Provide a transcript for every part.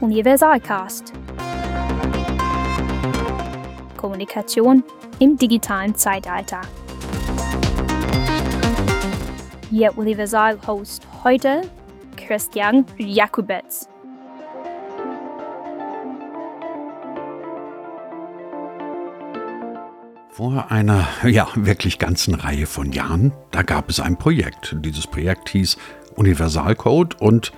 Universalcast. Kommunikation im digitalen Zeitalter. Ihr Universal-Host heute Christian Jakubetz. Vor einer, ja, wirklich ganzen Reihe von Jahren, da gab es ein Projekt. Dieses Projekt hieß Universalcode und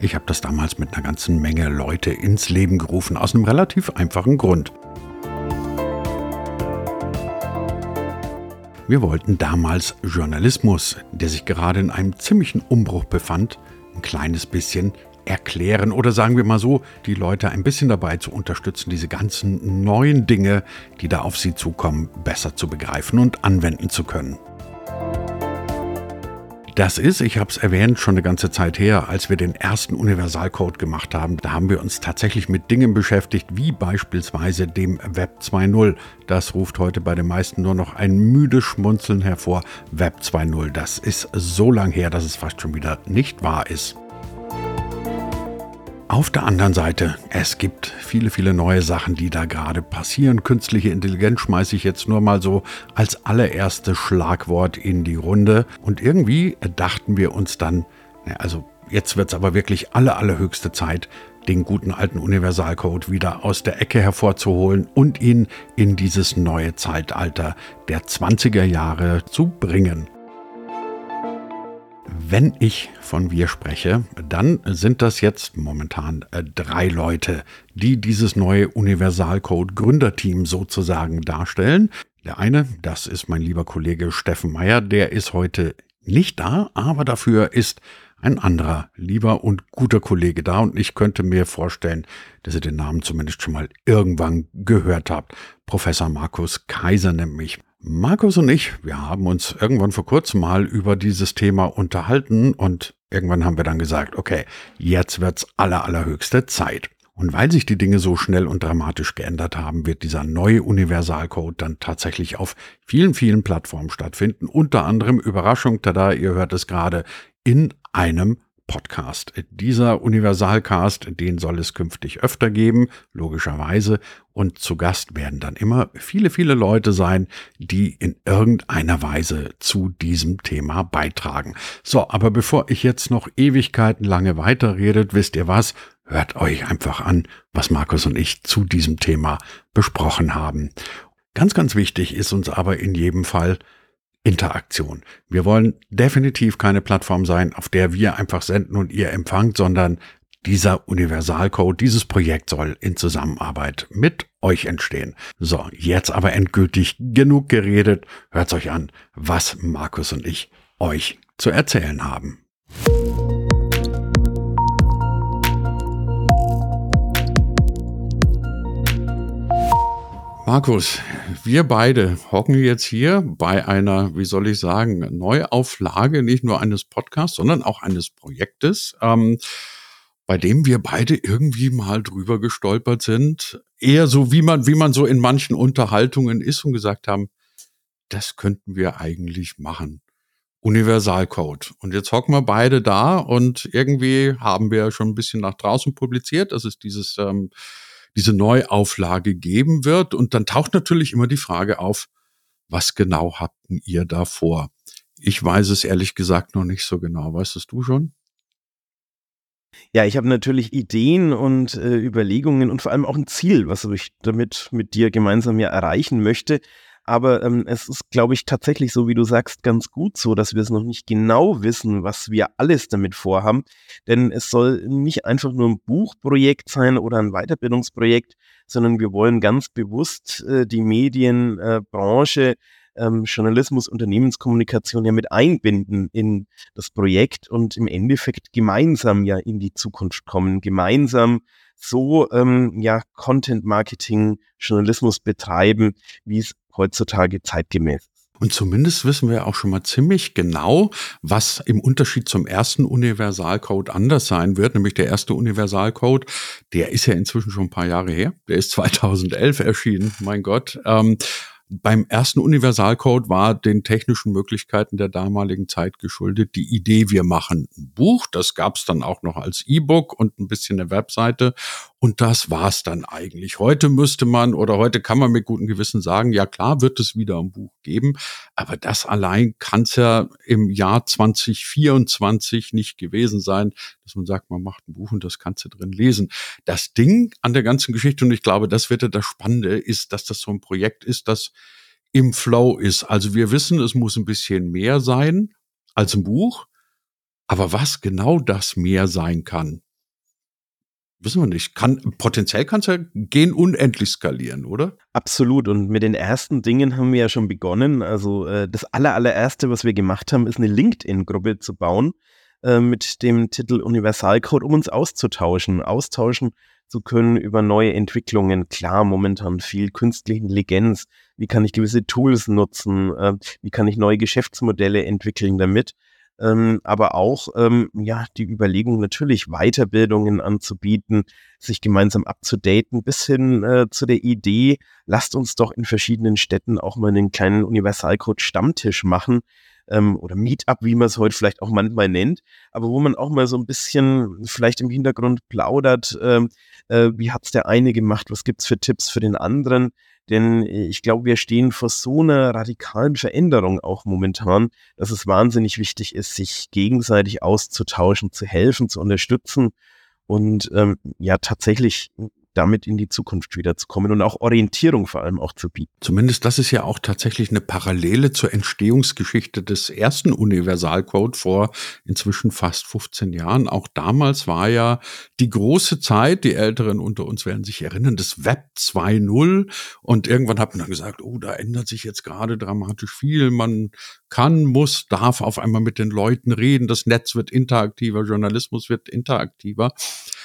ich habe das damals mit einer ganzen Menge Leute ins Leben gerufen, aus einem relativ einfachen Grund. Wir wollten damals Journalismus, der sich gerade in einem ziemlichen Umbruch befand, ein kleines bisschen erklären oder sagen wir mal so, die Leute ein bisschen dabei zu unterstützen, diese ganzen neuen Dinge, die da auf sie zukommen, besser zu begreifen und anwenden zu können. Das ist, ich habe es erwähnt, schon eine ganze Zeit her, als wir den ersten Universalcode gemacht haben. Da haben wir uns tatsächlich mit Dingen beschäftigt, wie beispielsweise dem Web 2.0. Das ruft heute bei den meisten nur noch ein müdes Schmunzeln hervor. Web 2.0, das ist so lang her, dass es fast schon wieder nicht wahr ist. Auf der anderen Seite, es gibt viele, viele neue Sachen, die da gerade passieren. Künstliche Intelligenz schmeiße ich jetzt nur mal so als allererstes Schlagwort in die Runde. Und irgendwie dachten wir uns dann, also jetzt wird es aber wirklich alle, allerhöchste Zeit, den guten alten Universalcode wieder aus der Ecke hervorzuholen und ihn in dieses neue Zeitalter der 20er Jahre zu bringen. Wenn ich von wir spreche, dann sind das jetzt momentan äh, drei Leute, die dieses neue Universalcode Gründerteam sozusagen darstellen. Der eine, das ist mein lieber Kollege Steffen Meyer, der ist heute nicht da, aber dafür ist ein anderer lieber und guter Kollege da und ich könnte mir vorstellen, dass ihr den Namen zumindest schon mal irgendwann gehört habt. Professor Markus Kaiser nämlich. Markus und ich, wir haben uns irgendwann vor kurzem mal über dieses Thema unterhalten und irgendwann haben wir dann gesagt, okay, jetzt wird's aller allerhöchste Zeit. Und weil sich die Dinge so schnell und dramatisch geändert haben, wird dieser neue Universalcode dann tatsächlich auf vielen, vielen Plattformen stattfinden. Unter anderem Überraschung, tada, ihr hört es gerade, in einem Podcast. Dieser Universalcast, den soll es künftig öfter geben, logischerweise. Und zu Gast werden dann immer viele, viele Leute sein, die in irgendeiner Weise zu diesem Thema beitragen. So, aber bevor ich jetzt noch Ewigkeiten lange weiterredet, wisst ihr was? Hört euch einfach an, was Markus und ich zu diesem Thema besprochen haben. Ganz, ganz wichtig ist uns aber in jedem Fall, Interaktion. Wir wollen definitiv keine Plattform sein, auf der wir einfach senden und ihr empfangt, sondern dieser Universalcode, dieses Projekt soll in Zusammenarbeit mit euch entstehen. So, jetzt aber endgültig genug geredet. Hört's euch an, was Markus und ich euch zu erzählen haben. Markus, wir beide hocken jetzt hier bei einer, wie soll ich sagen, Neuauflage nicht nur eines Podcasts, sondern auch eines Projektes, ähm, bei dem wir beide irgendwie mal drüber gestolpert sind. Eher so, wie man, wie man so in manchen Unterhaltungen ist und gesagt haben, das könnten wir eigentlich machen. Universalcode. Und jetzt hocken wir beide da und irgendwie haben wir schon ein bisschen nach draußen publiziert. Das ist dieses ähm, diese Neuauflage geben wird. Und dann taucht natürlich immer die Frage auf, was genau habt ihr da vor? Ich weiß es ehrlich gesagt noch nicht so genau. Weißt es du schon? Ja, ich habe natürlich Ideen und äh, Überlegungen und vor allem auch ein Ziel, was ich damit mit dir gemeinsam ja erreichen möchte. Aber ähm, es ist, glaube ich, tatsächlich so, wie du sagst, ganz gut so, dass wir es noch nicht genau wissen, was wir alles damit vorhaben. Denn es soll nicht einfach nur ein Buchprojekt sein oder ein Weiterbildungsprojekt, sondern wir wollen ganz bewusst äh, die Medienbranche, äh, ähm, Journalismus, Unternehmenskommunikation ja mit einbinden in das Projekt und im Endeffekt gemeinsam ja in die Zukunft kommen, gemeinsam so ähm, ja Content Marketing, Journalismus betreiben, wie es heutzutage zeitgemäß. Und zumindest wissen wir auch schon mal ziemlich genau, was im Unterschied zum ersten Universalcode anders sein wird. Nämlich der erste Universalcode, der ist ja inzwischen schon ein paar Jahre her. Der ist 2011 erschienen, mein Gott. Ähm, beim ersten Universalcode war den technischen Möglichkeiten der damaligen Zeit geschuldet die Idee, wir machen ein Buch. Das gab es dann auch noch als E-Book und ein bisschen eine Webseite. Und das war's dann eigentlich. Heute müsste man oder heute kann man mit gutem Gewissen sagen, ja klar wird es wieder ein Buch geben, aber das allein kann es ja im Jahr 2024 nicht gewesen sein, dass man sagt, man macht ein Buch und das kannst du drin lesen. Das Ding an der ganzen Geschichte, und ich glaube, das wird ja das Spannende, ist, dass das so ein Projekt ist, das im Flow ist. Also wir wissen, es muss ein bisschen mehr sein als ein Buch. Aber was genau das mehr sein kann, wissen wir nicht. Kann, potenziell kann es ja gehen unendlich skalieren, oder? Absolut. Und mit den ersten Dingen haben wir ja schon begonnen. Also äh, das aller, allererste, was wir gemacht haben, ist eine LinkedIn-Gruppe zu bauen äh, mit dem Titel Universalcode, um uns auszutauschen, austauschen zu können über neue Entwicklungen. Klar, momentan viel künstliche Intelligenz. Wie kann ich gewisse Tools nutzen? Äh, wie kann ich neue Geschäftsmodelle entwickeln damit? Ähm, aber auch ähm, ja die Überlegung natürlich Weiterbildungen anzubieten, sich gemeinsam abzudaten, bis hin äh, zu der Idee, lasst uns doch in verschiedenen Städten auch mal einen kleinen Universalcode Stammtisch machen ähm, oder Meetup, wie man es heute vielleicht auch manchmal nennt, aber wo man auch mal so ein bisschen vielleicht im Hintergrund plaudert, ähm, äh, wie hat's der eine gemacht, was gibt's für Tipps für den anderen, denn ich glaube, wir stehen vor so einer radikalen Veränderung auch momentan, dass es wahnsinnig wichtig ist, sich gegenseitig auszutauschen, zu helfen, zu unterstützen. Und ähm, ja tatsächlich damit in die Zukunft wiederzukommen und auch Orientierung vor allem auch zu bieten. Zumindest das ist ja auch tatsächlich eine Parallele zur Entstehungsgeschichte des ersten Universalcode vor inzwischen fast 15 Jahren. Auch damals war ja die große Zeit, die Älteren unter uns werden sich erinnern, des Web 2.0 und irgendwann hat man dann gesagt, oh, da ändert sich jetzt gerade dramatisch viel. Man kann, muss, darf auf einmal mit den Leuten reden. Das Netz wird interaktiver, Journalismus wird interaktiver.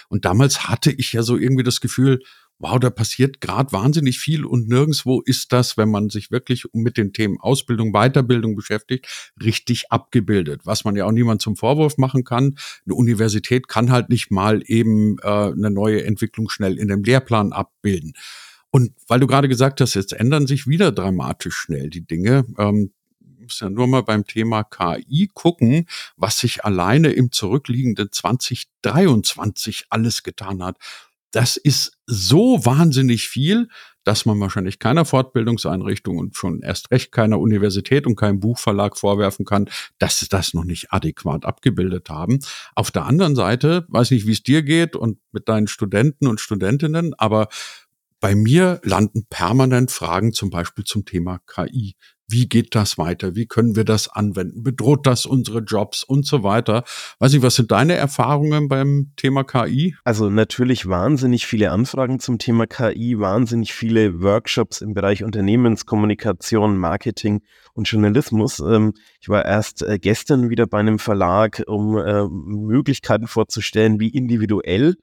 Und damals hatte ich ja so irgendwie das Gefühl, wow, da passiert gerade wahnsinnig viel und nirgendswo ist das, wenn man sich wirklich mit den Themen Ausbildung, Weiterbildung beschäftigt, richtig abgebildet. Was man ja auch niemand zum Vorwurf machen kann. Eine Universität kann halt nicht mal eben äh, eine neue Entwicklung schnell in dem Lehrplan abbilden. Und weil du gerade gesagt hast, jetzt ändern sich wieder dramatisch schnell die Dinge. Ähm, muss ja nur mal beim Thema KI gucken, was sich alleine im zurückliegenden 2023 alles getan hat. Das ist so wahnsinnig viel, dass man wahrscheinlich keiner Fortbildungseinrichtung und schon erst recht keiner Universität und keinem Buchverlag vorwerfen kann, dass sie das noch nicht adäquat abgebildet haben. Auf der anderen Seite, weiß nicht, wie es dir geht und mit deinen Studenten und Studentinnen, aber bei mir landen permanent Fragen zum Beispiel zum Thema KI. Wie geht das weiter? Wie können wir das anwenden? Bedroht das unsere Jobs und so weiter? Weiß ich, was sind deine Erfahrungen beim Thema KI? Also natürlich wahnsinnig viele Anfragen zum Thema KI, wahnsinnig viele Workshops im Bereich Unternehmenskommunikation, Marketing und Journalismus. Ähm, ich war erst äh, gestern wieder bei einem Verlag, um äh, Möglichkeiten vorzustellen, wie individuell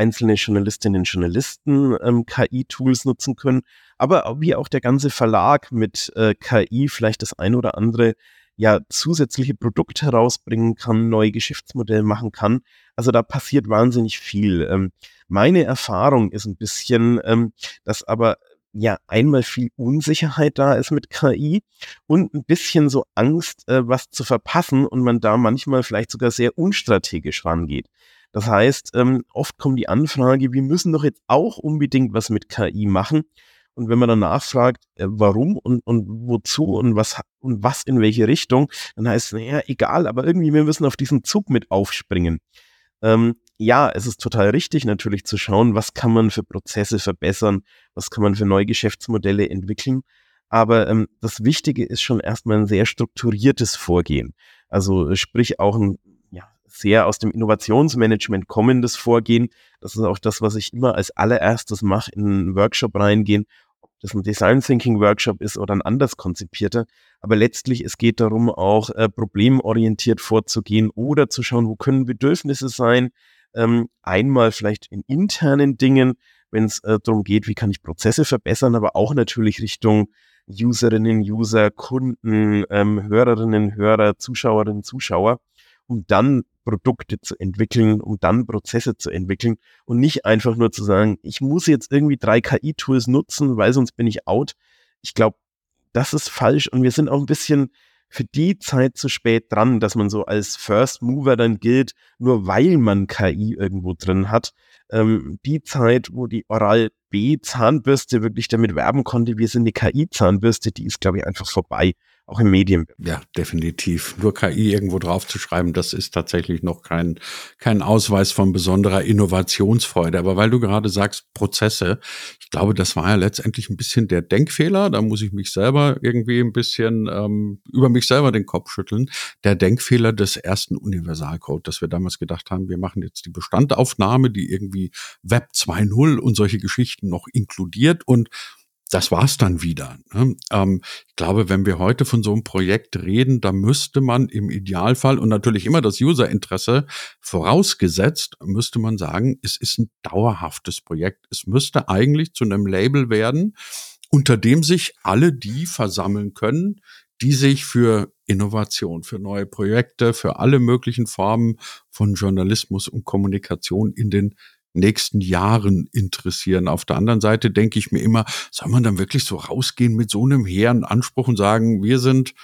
einzelne Journalistinnen und Journalisten ähm, KI-Tools nutzen können, aber wie auch der ganze Verlag mit äh, KI vielleicht das ein oder andere ja zusätzliche Produkte herausbringen kann, neue Geschäftsmodelle machen kann. Also da passiert wahnsinnig viel. Ähm, meine Erfahrung ist ein bisschen, ähm, dass aber ja einmal viel Unsicherheit da ist mit KI und ein bisschen so Angst, äh, was zu verpassen und man da manchmal vielleicht sogar sehr unstrategisch rangeht. Das heißt, ähm, oft kommt die Anfrage, wir müssen doch jetzt auch unbedingt was mit KI machen. Und wenn man dann nachfragt, äh, warum und, und wozu und was und was in welche Richtung, dann heißt es, naja, egal, aber irgendwie, wir müssen auf diesen Zug mit aufspringen. Ähm, ja, es ist total richtig, natürlich zu schauen, was kann man für Prozesse verbessern, was kann man für neue Geschäftsmodelle entwickeln. Aber ähm, das Wichtige ist schon erstmal ein sehr strukturiertes Vorgehen. Also sprich auch ein sehr aus dem Innovationsmanagement kommendes Vorgehen. Das ist auch das, was ich immer als allererstes mache, in einen Workshop reingehen, ob das ein Design Thinking Workshop ist oder ein anders konzipierter. Aber letztlich, es geht darum, auch äh, problemorientiert vorzugehen oder zu schauen, wo können Bedürfnisse sein. Ähm, einmal vielleicht in internen Dingen, wenn es äh, darum geht, wie kann ich Prozesse verbessern, aber auch natürlich Richtung Userinnen, User, Kunden, ähm, Hörerinnen, Hörer, Zuschauerinnen, Zuschauer um dann Produkte zu entwickeln, um dann Prozesse zu entwickeln und nicht einfach nur zu sagen, ich muss jetzt irgendwie drei KI-Tools nutzen, weil sonst bin ich out. Ich glaube, das ist falsch und wir sind auch ein bisschen für die Zeit zu spät dran, dass man so als First Mover dann gilt, nur weil man KI irgendwo drin hat. Ähm, die Zeit, wo die Oral-B-Zahnbürste wirklich damit werben konnte, wir sind eine KI-Zahnbürste, die ist, glaube ich, einfach vorbei auch im Medien. Ja, definitiv. Nur KI irgendwo draufzuschreiben, das ist tatsächlich noch kein, kein Ausweis von besonderer Innovationsfreude. Aber weil du gerade sagst, Prozesse, ich glaube, das war ja letztendlich ein bisschen der Denkfehler. Da muss ich mich selber irgendwie ein bisschen ähm, über mich selber den Kopf schütteln. Der Denkfehler des ersten Universalcode, dass wir damals gedacht haben, wir machen jetzt die Bestandaufnahme, die irgendwie Web 2.0 und solche Geschichten noch inkludiert und das war's dann wieder. Ne? Ähm, ich glaube, wenn wir heute von so einem Projekt reden, da müsste man im Idealfall und natürlich immer das Userinteresse vorausgesetzt, müsste man sagen, es ist ein dauerhaftes Projekt. Es müsste eigentlich zu einem Label werden, unter dem sich alle die versammeln können, die sich für Innovation, für neue Projekte, für alle möglichen Formen von Journalismus und Kommunikation in den nächsten Jahren interessieren. Auf der anderen Seite denke ich mir immer, soll man dann wirklich so rausgehen mit so einem hehren Anspruch und sagen, wir sind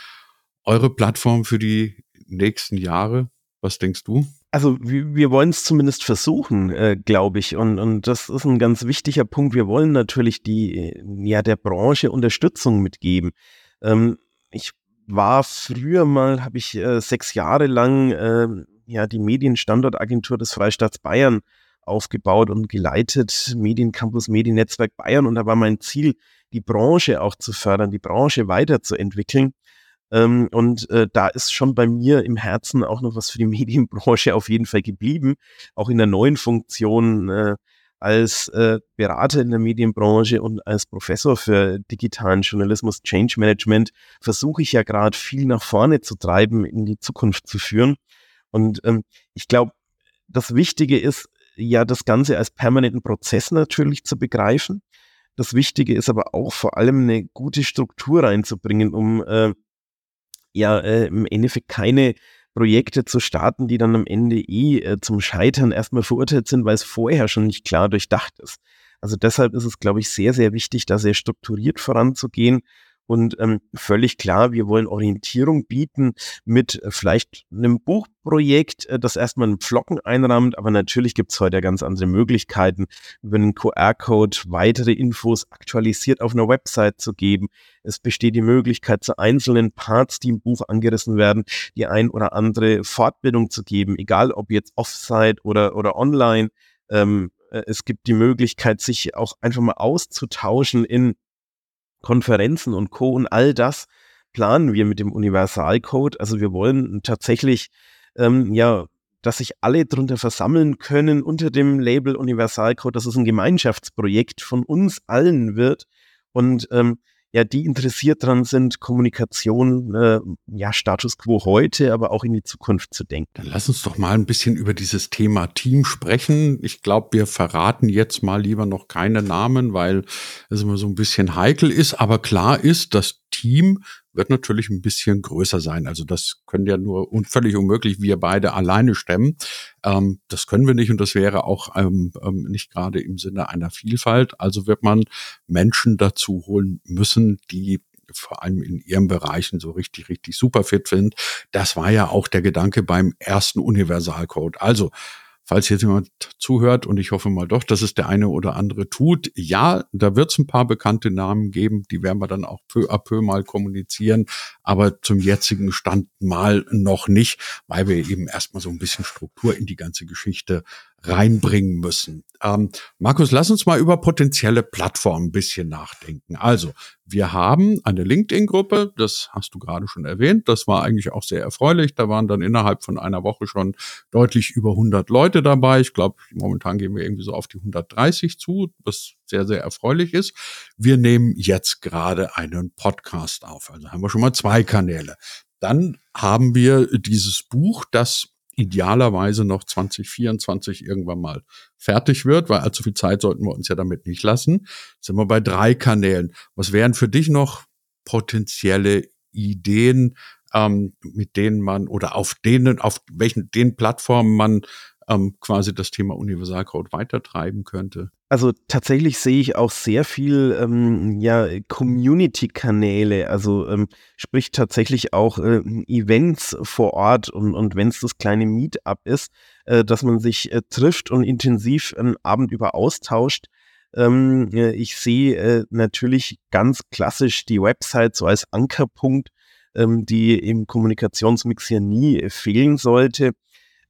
eure Plattform für die nächsten Jahre? Was denkst du? Also wir, wollen es zumindest versuchen, äh, glaube ich. Und, und das ist ein ganz wichtiger Punkt. Wir wollen natürlich die, ja, der Branche Unterstützung mitgeben. Ähm, ich war früher mal, habe ich äh, sechs Jahre lang äh, ja die Medienstandortagentur des Freistaats Bayern aufgebaut und geleitet, Mediencampus, Mediennetzwerk Bayern. Und da war mein Ziel, die Branche auch zu fördern, die Branche weiterzuentwickeln. Ähm, und äh, da ist schon bei mir im Herzen auch noch was für die Medienbranche auf jeden Fall geblieben. Auch in der neuen Funktion äh, als äh, Berater in der Medienbranche und als Professor für digitalen Journalismus, Change Management, versuche ich ja gerade viel nach vorne zu treiben, in die Zukunft zu führen. Und ähm, ich glaube, das Wichtige ist, ja das Ganze als permanenten Prozess natürlich zu begreifen. Das Wichtige ist aber auch vor allem eine gute Struktur reinzubringen, um äh, ja äh, im Endeffekt keine Projekte zu starten, die dann am Ende eh äh, zum Scheitern erstmal verurteilt sind, weil es vorher schon nicht klar durchdacht ist. Also deshalb ist es, glaube ich, sehr, sehr wichtig, da sehr strukturiert voranzugehen und ähm, völlig klar, wir wollen Orientierung bieten mit äh, vielleicht einem Buchprojekt, äh, das erstmal einen Flocken einrahmt, aber natürlich gibt es heute ganz andere Möglichkeiten, über einen QR-Code weitere Infos aktualisiert auf einer Website zu geben. Es besteht die Möglichkeit, zu einzelnen Parts, die im Buch angerissen werden, die ein oder andere Fortbildung zu geben, egal ob jetzt offsite oder, oder online. Ähm, äh, es gibt die Möglichkeit, sich auch einfach mal auszutauschen in Konferenzen und Co. und all das planen wir mit dem Universalcode. Also wir wollen tatsächlich, ähm, ja, dass sich alle drunter versammeln können unter dem Label Universalcode, dass es ein Gemeinschaftsprojekt von uns allen wird. Und ähm, ja, die interessiert dran sind, Kommunikation, äh, ja, Status quo heute, aber auch in die Zukunft zu denken. Dann lass uns doch mal ein bisschen über dieses Thema Team sprechen. Ich glaube, wir verraten jetzt mal lieber noch keine Namen, weil es immer so ein bisschen heikel ist. Aber klar ist, das Team wird natürlich ein bisschen größer sein. Also das können ja nur und völlig unmöglich wir beide alleine stemmen. Ähm, das können wir nicht und das wäre auch ähm, ähm, nicht gerade im Sinne einer Vielfalt. Also wird man Menschen dazu holen müssen, die vor allem in ihren Bereichen so richtig, richtig super fit sind. Das war ja auch der Gedanke beim ersten Universalcode. Also falls jetzt jemand zuhört und ich hoffe mal doch, dass es der eine oder andere tut. Ja, da wird es ein paar bekannte Namen geben, die werden wir dann auch peu à peu mal kommunizieren, aber zum jetzigen Stand mal noch nicht, weil wir eben erstmal so ein bisschen Struktur in die ganze Geschichte reinbringen müssen. Ähm, Markus, lass uns mal über potenzielle Plattformen ein bisschen nachdenken. Also, wir haben eine LinkedIn-Gruppe, das hast du gerade schon erwähnt, das war eigentlich auch sehr erfreulich. Da waren dann innerhalb von einer Woche schon deutlich über 100 Leute dabei. Ich glaube, momentan gehen wir irgendwie so auf die 130 zu, was sehr, sehr erfreulich ist. Wir nehmen jetzt gerade einen Podcast auf, also haben wir schon mal zwei Kanäle. Dann haben wir dieses Buch, das idealerweise noch 2024 irgendwann mal fertig wird, weil allzu viel Zeit sollten wir uns ja damit nicht lassen. Sind wir bei drei Kanälen. Was wären für dich noch potenzielle Ideen, ähm, mit denen man oder auf denen, auf welchen den Plattformen man ähm, quasi das Thema Universalcode weitertreiben könnte? Also tatsächlich sehe ich auch sehr viel ähm, ja, Community-Kanäle, also ähm, sprich tatsächlich auch äh, Events vor Ort und, und wenn es das kleine Meetup ist, äh, dass man sich äh, trifft und intensiv einen Abend über austauscht. Ähm, ich sehe äh, natürlich ganz klassisch die Website so als Ankerpunkt, ähm, die im Kommunikationsmix hier nie fehlen sollte.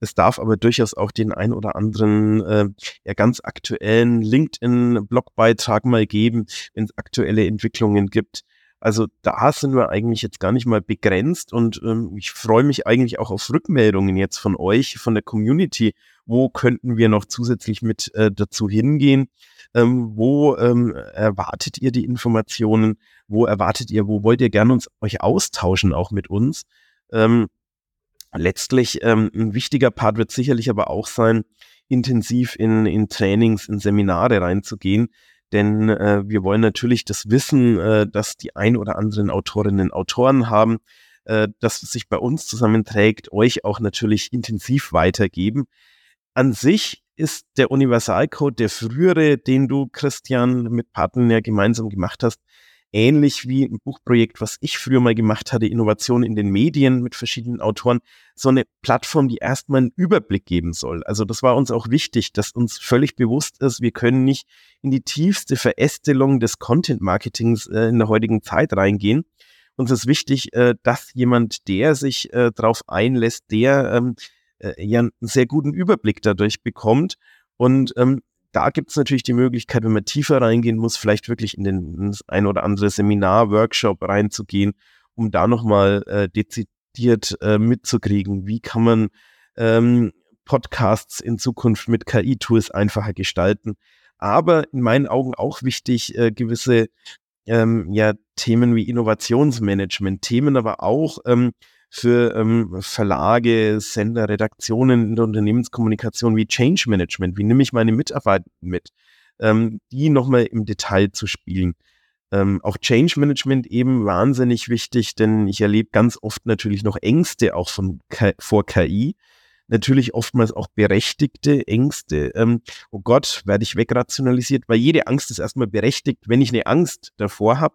Es darf aber durchaus auch den ein oder anderen äh, ja, ganz aktuellen LinkedIn-Blogbeitrag mal geben, wenn es aktuelle Entwicklungen gibt. Also da sind wir eigentlich jetzt gar nicht mal begrenzt und ähm, ich freue mich eigentlich auch auf Rückmeldungen jetzt von euch, von der Community. Wo könnten wir noch zusätzlich mit äh, dazu hingehen? Ähm, wo ähm, erwartet ihr die Informationen? Wo erwartet ihr, wo wollt ihr gerne uns euch austauschen auch mit uns? Letztlich ähm, ein wichtiger Part wird sicherlich aber auch sein, intensiv in, in Trainings, in Seminare reinzugehen. Denn äh, wir wollen natürlich das Wissen, äh, dass die ein oder anderen Autorinnen und Autoren haben, äh, das sich bei uns zusammenträgt, euch auch natürlich intensiv weitergeben. An sich ist der Universalcode, der frühere, den du, Christian, mit Partnern ja gemeinsam gemacht hast, ähnlich wie ein Buchprojekt, was ich früher mal gemacht hatte, Innovation in den Medien mit verschiedenen Autoren, so eine Plattform, die erstmal einen Überblick geben soll. Also das war uns auch wichtig, dass uns völlig bewusst ist, wir können nicht in die tiefste Verästelung des Content-Marketings äh, in der heutigen Zeit reingehen. Uns ist wichtig, äh, dass jemand, der sich äh, darauf einlässt, der ähm, äh, ja einen sehr guten Überblick dadurch bekommt und ähm, da gibt es natürlich die Möglichkeit, wenn man tiefer reingehen muss, vielleicht wirklich in den ein oder andere Seminar, Workshop reinzugehen, um da nochmal äh, dezidiert äh, mitzukriegen, wie kann man ähm, Podcasts in Zukunft mit KI-Tools einfacher gestalten. Aber in meinen Augen auch wichtig, äh, gewisse ähm, ja, Themen wie Innovationsmanagement, Themen aber auch ähm, für ähm, Verlage, Sender, Redaktionen in der Unternehmenskommunikation wie Change Management, wie nehme ich meine Mitarbeiter mit, ähm, die nochmal im Detail zu spielen. Ähm, auch Change Management eben wahnsinnig wichtig, denn ich erlebe ganz oft natürlich noch Ängste auch von vor KI. Natürlich oftmals auch berechtigte Ängste. Ähm, oh Gott, werde ich wegrationalisiert? Weil jede Angst ist erstmal berechtigt. Wenn ich eine Angst davor habe,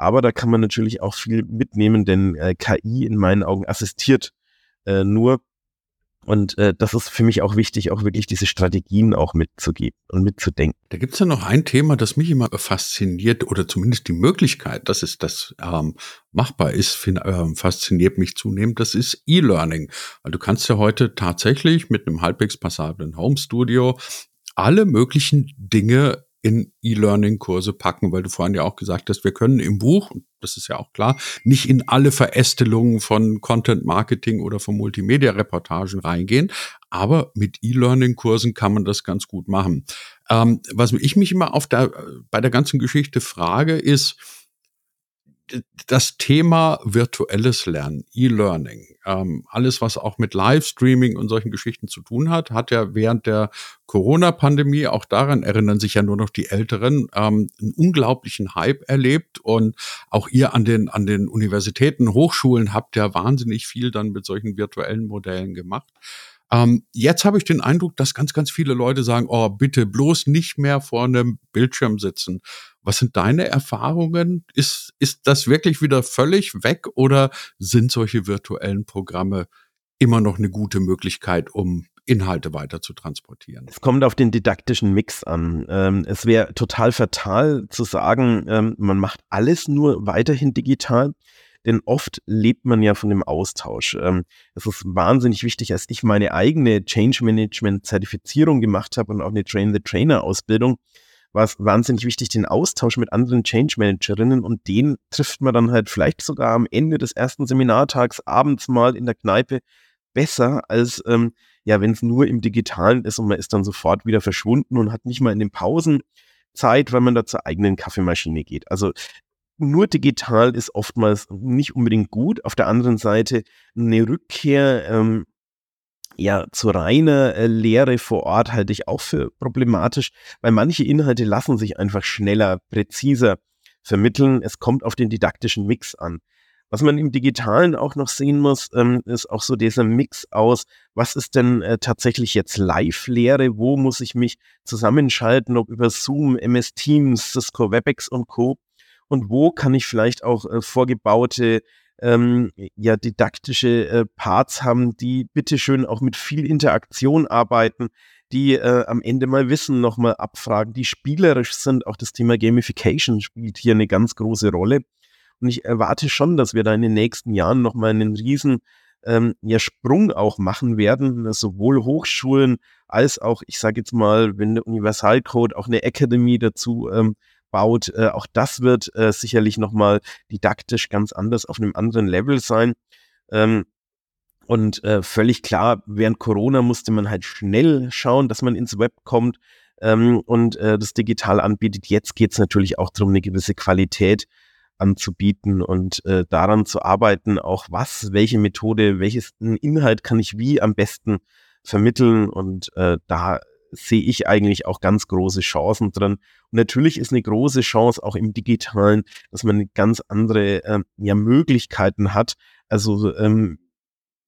aber da kann man natürlich auch viel mitnehmen, denn äh, KI in meinen Augen assistiert äh, nur. Und äh, das ist für mich auch wichtig, auch wirklich diese Strategien auch mitzugeben und mitzudenken. Da gibt es ja noch ein Thema, das mich immer fasziniert, oder zumindest die Möglichkeit, dass es das ähm, machbar ist, find, äh, fasziniert mich zunehmend. Das ist E-Learning. Also du kannst ja heute tatsächlich mit einem halbwegs passablen Home Studio alle möglichen Dinge in E-Learning-Kurse packen, weil du vorhin ja auch gesagt hast, wir können im Buch, das ist ja auch klar, nicht in alle Verästelungen von Content-Marketing oder von Multimedia-Reportagen reingehen, aber mit E-Learning-Kursen kann man das ganz gut machen. Ähm, was ich mich immer auf der, bei der ganzen Geschichte frage, ist, das Thema virtuelles Lernen, E-Learning, ähm, alles, was auch mit Livestreaming und solchen Geschichten zu tun hat, hat ja während der Corona-Pandemie, auch daran erinnern sich ja nur noch die Älteren, ähm, einen unglaublichen Hype erlebt. Und auch ihr an den, an den Universitäten, Hochschulen habt ja wahnsinnig viel dann mit solchen virtuellen Modellen gemacht. Ähm, jetzt habe ich den Eindruck, dass ganz, ganz viele Leute sagen, oh, bitte bloß nicht mehr vor einem Bildschirm sitzen. Was sind deine Erfahrungen? Ist, ist das wirklich wieder völlig weg oder sind solche virtuellen Programme immer noch eine gute Möglichkeit, um Inhalte weiter zu transportieren. Es kommt auf den didaktischen Mix an. Ähm, es wäre total fatal zu sagen, ähm, man macht alles nur weiterhin digital denn oft lebt man ja von dem Austausch. Ähm, es ist wahnsinnig wichtig, als ich meine eigene Change Management Zertifizierung gemacht habe und auch eine Train the Trainer Ausbildung, war es wahnsinnig wichtig, den Austausch mit anderen Change Managerinnen und den trifft man dann halt vielleicht sogar am Ende des ersten Seminartags abends mal in der Kneipe besser als ähm, ja, wenn es nur im Digitalen ist und man ist dann sofort wieder verschwunden und hat nicht mal in den Pausen Zeit, weil man da zur eigenen Kaffeemaschine geht. Also nur digital ist oftmals nicht unbedingt gut. Auf der anderen Seite eine Rückkehr ähm, ja zu reiner äh, Lehre vor Ort halte ich auch für problematisch, weil manche Inhalte lassen sich einfach schneller, präziser vermitteln. Es kommt auf den didaktischen Mix an. Was man im Digitalen auch noch sehen muss, ähm, ist auch so dieser Mix aus, was ist denn äh, tatsächlich jetzt Live-Lehre, wo muss ich mich zusammenschalten, ob über Zoom, MS Teams, Cisco WebEx und Co. Und wo kann ich vielleicht auch äh, vorgebaute ähm, ja didaktische äh, Parts haben, die bitteschön auch mit viel Interaktion arbeiten, die äh, am Ende mal Wissen nochmal abfragen, die spielerisch sind. Auch das Thema Gamification spielt hier eine ganz große Rolle. Und ich erwarte schon, dass wir da in den nächsten Jahren nochmal einen riesen ähm, ja, Sprung auch machen werden, sowohl Hochschulen als auch, ich sage jetzt mal, wenn der Universalcode auch eine Academy dazu ähm, baut, äh, auch das wird äh, sicherlich nochmal didaktisch ganz anders auf einem anderen Level sein. Ähm, und äh, völlig klar, während Corona musste man halt schnell schauen, dass man ins Web kommt ähm, und äh, das digital anbietet. Jetzt geht es natürlich auch darum, eine gewisse Qualität anzubieten und äh, daran zu arbeiten, auch was, welche Methode, welches Inhalt kann ich wie am besten vermitteln. Und äh, da sehe ich eigentlich auch ganz große Chancen drin. Und natürlich ist eine große Chance auch im Digitalen, dass man ganz andere äh, ja, Möglichkeiten hat. Also ähm,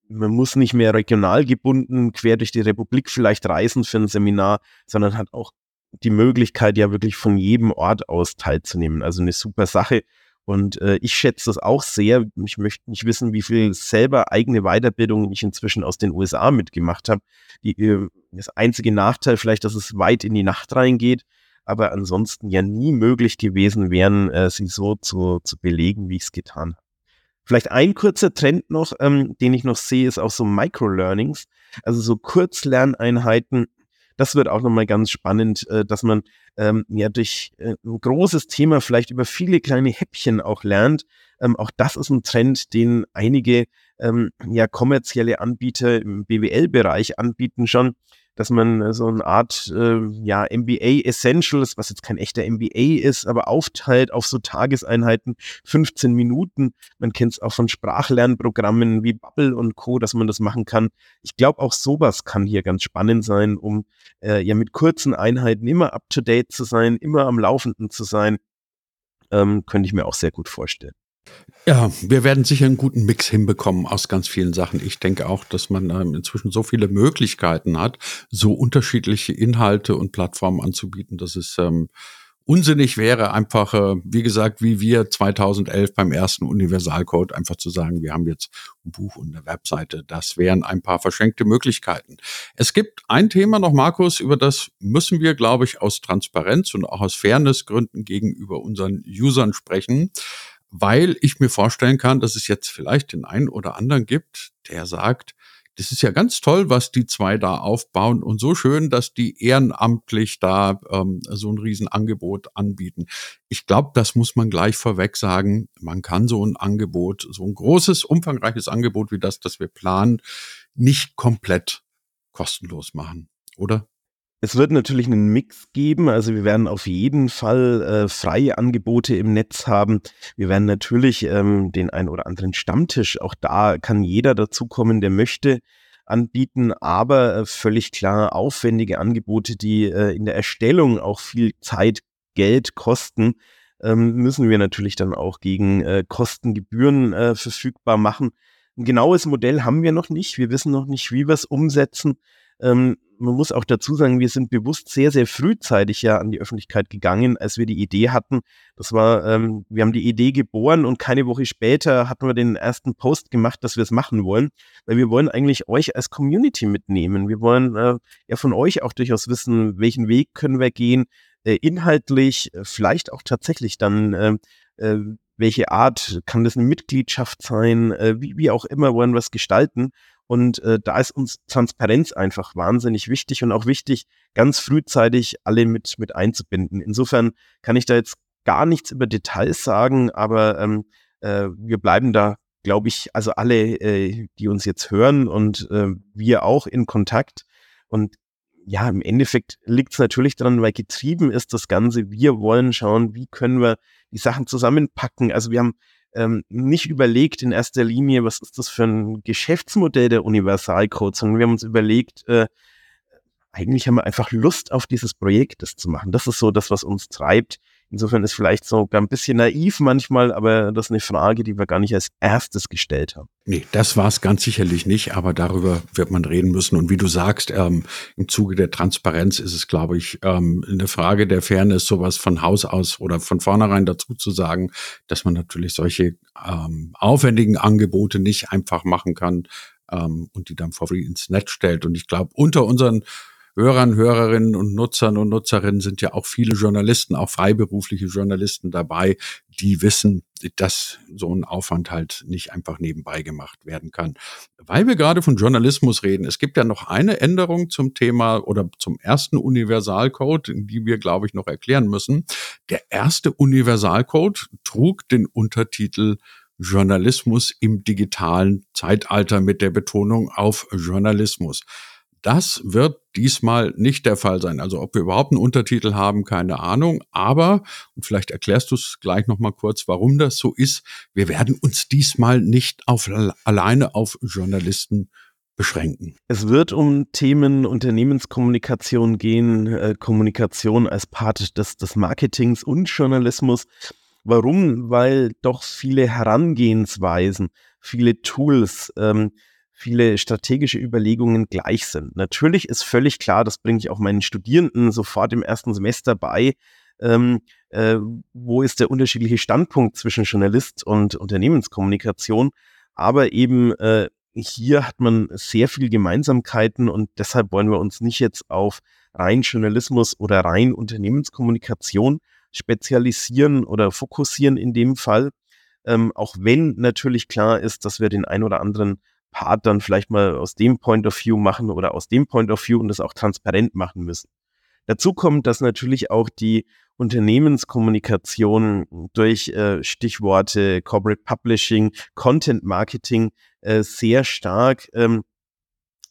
man muss nicht mehr regional gebunden quer durch die Republik vielleicht reisen für ein Seminar, sondern hat auch die Möglichkeit, ja wirklich von jedem Ort aus teilzunehmen. Also eine super Sache. Und äh, ich schätze das auch sehr. Ich möchte nicht wissen, wie viel selber eigene Weiterbildung ich inzwischen aus den USA mitgemacht habe. Die, äh, das einzige Nachteil vielleicht, dass es weit in die Nacht reingeht, aber ansonsten ja nie möglich gewesen wären, äh, sie so zu, zu belegen, wie ich es getan habe. Vielleicht ein kurzer Trend noch, ähm, den ich noch sehe, ist auch so Microlearnings, also so Kurzlerneinheiten. Das wird auch nochmal ganz spannend, äh, dass man ähm, ja durch äh, ein großes Thema vielleicht über viele kleine Häppchen auch lernt. Ähm, auch das ist ein Trend, den einige ähm, ja kommerzielle Anbieter im BWL-Bereich anbieten schon dass man äh, so eine Art äh, ja, MBA Essentials, was jetzt kein echter MBA ist, aber aufteilt auf so Tageseinheiten, 15 Minuten. Man kennt es auch von Sprachlernprogrammen wie Bubble und Co., dass man das machen kann. Ich glaube, auch sowas kann hier ganz spannend sein, um äh, ja mit kurzen Einheiten immer up-to-date zu sein, immer am Laufenden zu sein. Ähm, könnte ich mir auch sehr gut vorstellen. Ja, wir werden sicher einen guten Mix hinbekommen aus ganz vielen Sachen. Ich denke auch, dass man ähm, inzwischen so viele Möglichkeiten hat, so unterschiedliche Inhalte und Plattformen anzubieten, dass es ähm, unsinnig wäre, einfach, äh, wie gesagt, wie wir 2011 beim ersten Universalcode, einfach zu sagen, wir haben jetzt ein Buch und eine Webseite. Das wären ein paar verschenkte Möglichkeiten. Es gibt ein Thema noch, Markus, über das müssen wir, glaube ich, aus Transparenz und auch aus Fairnessgründen gegenüber unseren Usern sprechen weil ich mir vorstellen kann, dass es jetzt vielleicht den einen oder anderen gibt, der sagt, das ist ja ganz toll, was die zwei da aufbauen und so schön, dass die ehrenamtlich da ähm, so ein Riesenangebot anbieten. Ich glaube, das muss man gleich vorweg sagen. Man kann so ein Angebot, so ein großes, umfangreiches Angebot wie das, das wir planen, nicht komplett kostenlos machen, oder? Es wird natürlich einen Mix geben, also wir werden auf jeden Fall äh, freie Angebote im Netz haben. Wir werden natürlich ähm, den ein oder anderen Stammtisch, auch da kann jeder dazukommen, der möchte, anbieten, aber äh, völlig klar aufwendige Angebote, die äh, in der Erstellung auch viel Zeit, Geld kosten, ähm, müssen wir natürlich dann auch gegen äh, Kostengebühren äh, verfügbar machen. Ein genaues Modell haben wir noch nicht. Wir wissen noch nicht, wie wir es umsetzen. Ähm, man muss auch dazu sagen, wir sind bewusst sehr, sehr frühzeitig ja an die Öffentlichkeit gegangen, als wir die Idee hatten. Das war, ähm, wir haben die Idee geboren und keine Woche später hatten wir den ersten Post gemacht, dass wir es machen wollen, weil wir wollen eigentlich euch als Community mitnehmen. Wir wollen äh, ja von euch auch durchaus wissen, welchen Weg können wir gehen, äh, inhaltlich, äh, vielleicht auch tatsächlich dann, äh, äh, welche Art kann das eine Mitgliedschaft sein, äh, wie, wie auch immer wollen wir es gestalten. Und äh, da ist uns Transparenz einfach wahnsinnig wichtig und auch wichtig, ganz frühzeitig alle mit, mit einzubinden. Insofern kann ich da jetzt gar nichts über Details sagen, aber ähm, äh, wir bleiben da, glaube ich, also alle, äh, die uns jetzt hören und äh, wir auch in Kontakt. Und ja, im Endeffekt liegt es natürlich daran, weil getrieben ist das Ganze. Wir wollen schauen, wie können wir die Sachen zusammenpacken. Also wir haben ähm, nicht überlegt in erster Linie, was ist das für ein Geschäftsmodell der Universalcode, sondern wir haben uns überlegt, äh, eigentlich haben wir einfach Lust auf dieses Projekt, das zu machen. Das ist so das, was uns treibt. Insofern ist vielleicht so ein bisschen naiv manchmal, aber das ist eine Frage, die wir gar nicht als erstes gestellt haben. Nee, das war es ganz sicherlich nicht, aber darüber wird man reden müssen. Und wie du sagst, ähm, im Zuge der Transparenz ist es, glaube ich, ähm, eine Frage der Fairness, sowas von Haus aus oder von vornherein dazu zu sagen, dass man natürlich solche ähm, aufwendigen Angebote nicht einfach machen kann ähm, und die dann free ins Netz stellt. Und ich glaube, unter unseren Hörern, Hörerinnen und Nutzern und Nutzerinnen sind ja auch viele Journalisten, auch freiberufliche Journalisten dabei, die wissen, dass so ein Aufwand halt nicht einfach nebenbei gemacht werden kann. Weil wir gerade von Journalismus reden, es gibt ja noch eine Änderung zum Thema oder zum ersten Universalcode, die wir, glaube ich, noch erklären müssen. Der erste Universalcode trug den Untertitel Journalismus im digitalen Zeitalter mit der Betonung auf Journalismus. Das wird diesmal nicht der Fall sein. Also ob wir überhaupt einen Untertitel haben, keine Ahnung. Aber, und vielleicht erklärst du es gleich nochmal kurz, warum das so ist, wir werden uns diesmal nicht auf, alleine auf Journalisten beschränken. Es wird um Themen Unternehmenskommunikation gehen, äh, Kommunikation als Part des, des Marketings und Journalismus. Warum? Weil doch viele Herangehensweisen, viele Tools, ähm, viele strategische Überlegungen gleich sind. Natürlich ist völlig klar, das bringe ich auch meinen Studierenden sofort im ersten Semester bei, ähm, äh, wo ist der unterschiedliche Standpunkt zwischen Journalist und Unternehmenskommunikation. Aber eben äh, hier hat man sehr viel Gemeinsamkeiten und deshalb wollen wir uns nicht jetzt auf rein Journalismus oder rein Unternehmenskommunikation spezialisieren oder fokussieren in dem Fall. Ähm, auch wenn natürlich klar ist, dass wir den ein oder anderen Part dann vielleicht mal aus dem Point of View machen oder aus dem Point of View und das auch transparent machen müssen. Dazu kommt, dass natürlich auch die Unternehmenskommunikation durch äh, Stichworte Corporate Publishing, Content Marketing äh, sehr stark ähm,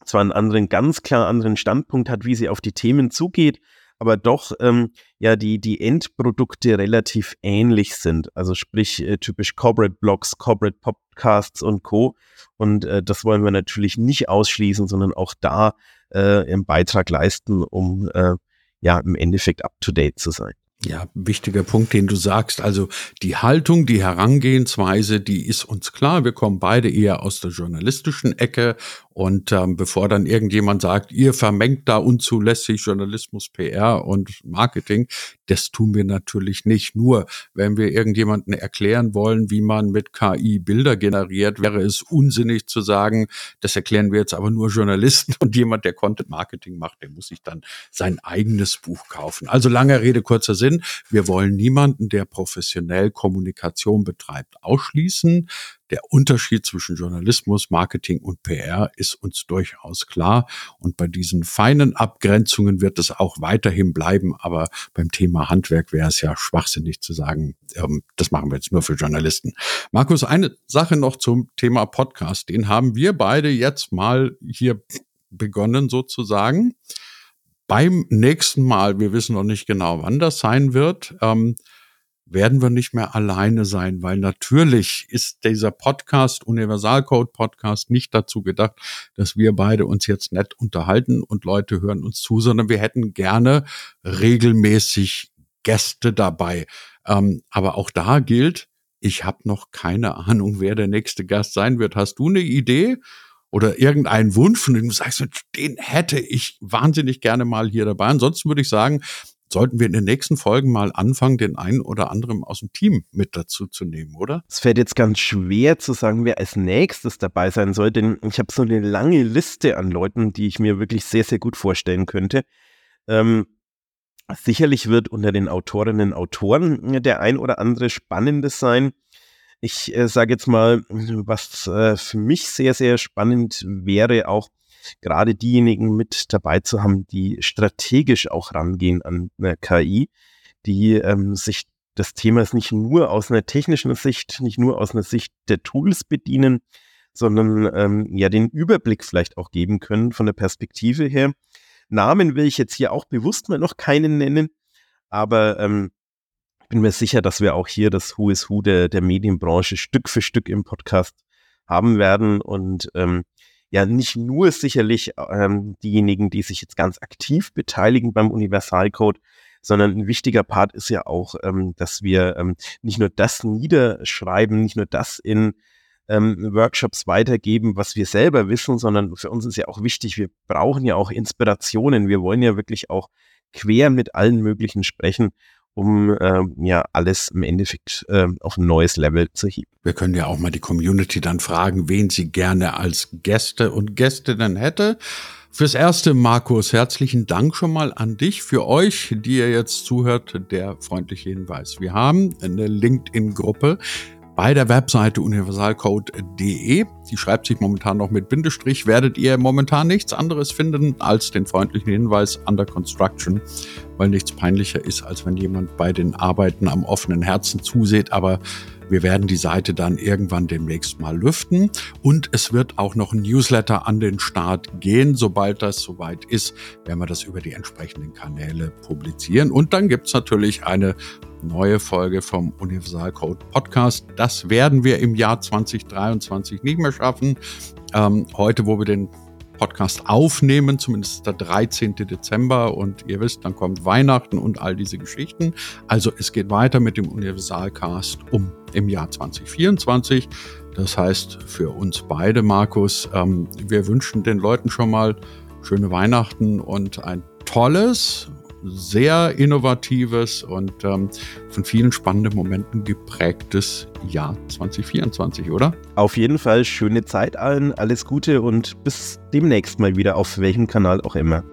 zwar einen anderen, ganz klar anderen Standpunkt hat, wie sie auf die Themen zugeht, aber doch ähm, ja die, die Endprodukte relativ ähnlich sind. Also sprich äh, typisch Corporate Blogs, Corporate Podcasts und Co. Und äh, das wollen wir natürlich nicht ausschließen, sondern auch da äh, einen Beitrag leisten, um äh, ja im Endeffekt up to date zu sein. Ja, wichtiger Punkt, den du sagst. Also die Haltung, die Herangehensweise, die ist uns klar. Wir kommen beide eher aus der journalistischen Ecke und ähm, bevor dann irgendjemand sagt, ihr vermengt da unzulässig Journalismus, PR und Marketing, das tun wir natürlich nicht. Nur wenn wir irgendjemanden erklären wollen, wie man mit KI Bilder generiert, wäre es unsinnig zu sagen, das erklären wir jetzt aber nur Journalisten und jemand, der Content Marketing macht, der muss sich dann sein eigenes Buch kaufen. Also lange Rede, kurzer Sinn. Wir wollen niemanden, der professionell Kommunikation betreibt, ausschließen. Der Unterschied zwischen Journalismus, Marketing und PR ist uns durchaus klar. Und bei diesen feinen Abgrenzungen wird es auch weiterhin bleiben. Aber beim Thema Handwerk wäre es ja schwachsinnig zu sagen, ähm, das machen wir jetzt nur für Journalisten. Markus, eine Sache noch zum Thema Podcast. Den haben wir beide jetzt mal hier begonnen sozusagen. Beim nächsten Mal, wir wissen noch nicht genau, wann das sein wird, ähm, werden wir nicht mehr alleine sein, weil natürlich ist dieser Podcast, Universalcode Podcast, nicht dazu gedacht, dass wir beide uns jetzt nett unterhalten und Leute hören uns zu, sondern wir hätten gerne regelmäßig Gäste dabei. Ähm, aber auch da gilt, ich habe noch keine Ahnung, wer der nächste Gast sein wird. Hast du eine Idee? Oder irgendeinen Wunsch, von dem du sagst, den hätte ich wahnsinnig gerne mal hier dabei. Ansonsten würde ich sagen, sollten wir in den nächsten Folgen mal anfangen, den einen oder anderen aus dem Team mit dazu zu nehmen, oder? Es fällt jetzt ganz schwer zu sagen, wer als nächstes dabei sein soll, denn ich habe so eine lange Liste an Leuten, die ich mir wirklich sehr, sehr gut vorstellen könnte. Ähm, sicherlich wird unter den Autorinnen und Autoren der ein oder andere Spannendes sein. Ich äh, sage jetzt mal, was äh, für mich sehr, sehr spannend wäre, auch gerade diejenigen mit dabei zu haben, die strategisch auch rangehen an eine KI, die ähm, sich des Themas nicht nur aus einer technischen Sicht, nicht nur aus einer Sicht der Tools bedienen, sondern ähm, ja den Überblick vielleicht auch geben können von der Perspektive her. Namen will ich jetzt hier auch bewusst mal noch keinen nennen, aber ähm, bin mir sicher, dass wir auch hier das Who is Who der, der Medienbranche Stück für Stück im Podcast haben werden und ähm, ja nicht nur sicherlich ähm, diejenigen, die sich jetzt ganz aktiv beteiligen beim Universalcode, sondern ein wichtiger Part ist ja auch, ähm, dass wir ähm, nicht nur das niederschreiben, nicht nur das in ähm, Workshops weitergeben, was wir selber wissen, sondern für uns ist ja auch wichtig, wir brauchen ja auch Inspirationen. Wir wollen ja wirklich auch quer mit allen möglichen sprechen um ähm, ja alles im Endeffekt äh, auf ein neues Level zu heben. Wir können ja auch mal die Community dann fragen, wen sie gerne als Gäste und Gästinnen hätte. Fürs erste, Markus, herzlichen Dank schon mal an dich. Für euch, die ihr jetzt zuhört, der freundliche Hinweis. Wir haben eine LinkedIn-Gruppe bei der Webseite universalcode.de. Die schreibt sich momentan noch mit Bindestrich. Werdet ihr momentan nichts anderes finden als den freundlichen Hinweis Under Construction, weil nichts peinlicher ist, als wenn jemand bei den Arbeiten am offenen Herzen zuseht, aber wir werden die Seite dann irgendwann demnächst mal lüften und es wird auch noch ein Newsletter an den Start gehen. Sobald das soweit ist, werden wir das über die entsprechenden Kanäle publizieren. Und dann gibt's natürlich eine neue Folge vom Universalcode Podcast. Das werden wir im Jahr 2023 nicht mehr schaffen. Ähm, heute, wo wir den Podcast aufnehmen, zumindest der 13. Dezember und ihr wisst, dann kommt Weihnachten und all diese Geschichten. Also es geht weiter mit dem Universalcast um im Jahr 2024. Das heißt für uns beide, Markus, ähm, wir wünschen den Leuten schon mal schöne Weihnachten und ein tolles sehr innovatives und ähm, von vielen spannenden Momenten geprägtes Jahr 2024, oder? Auf jeden Fall schöne Zeit allen, alles Gute und bis demnächst mal wieder auf welchem Kanal auch immer.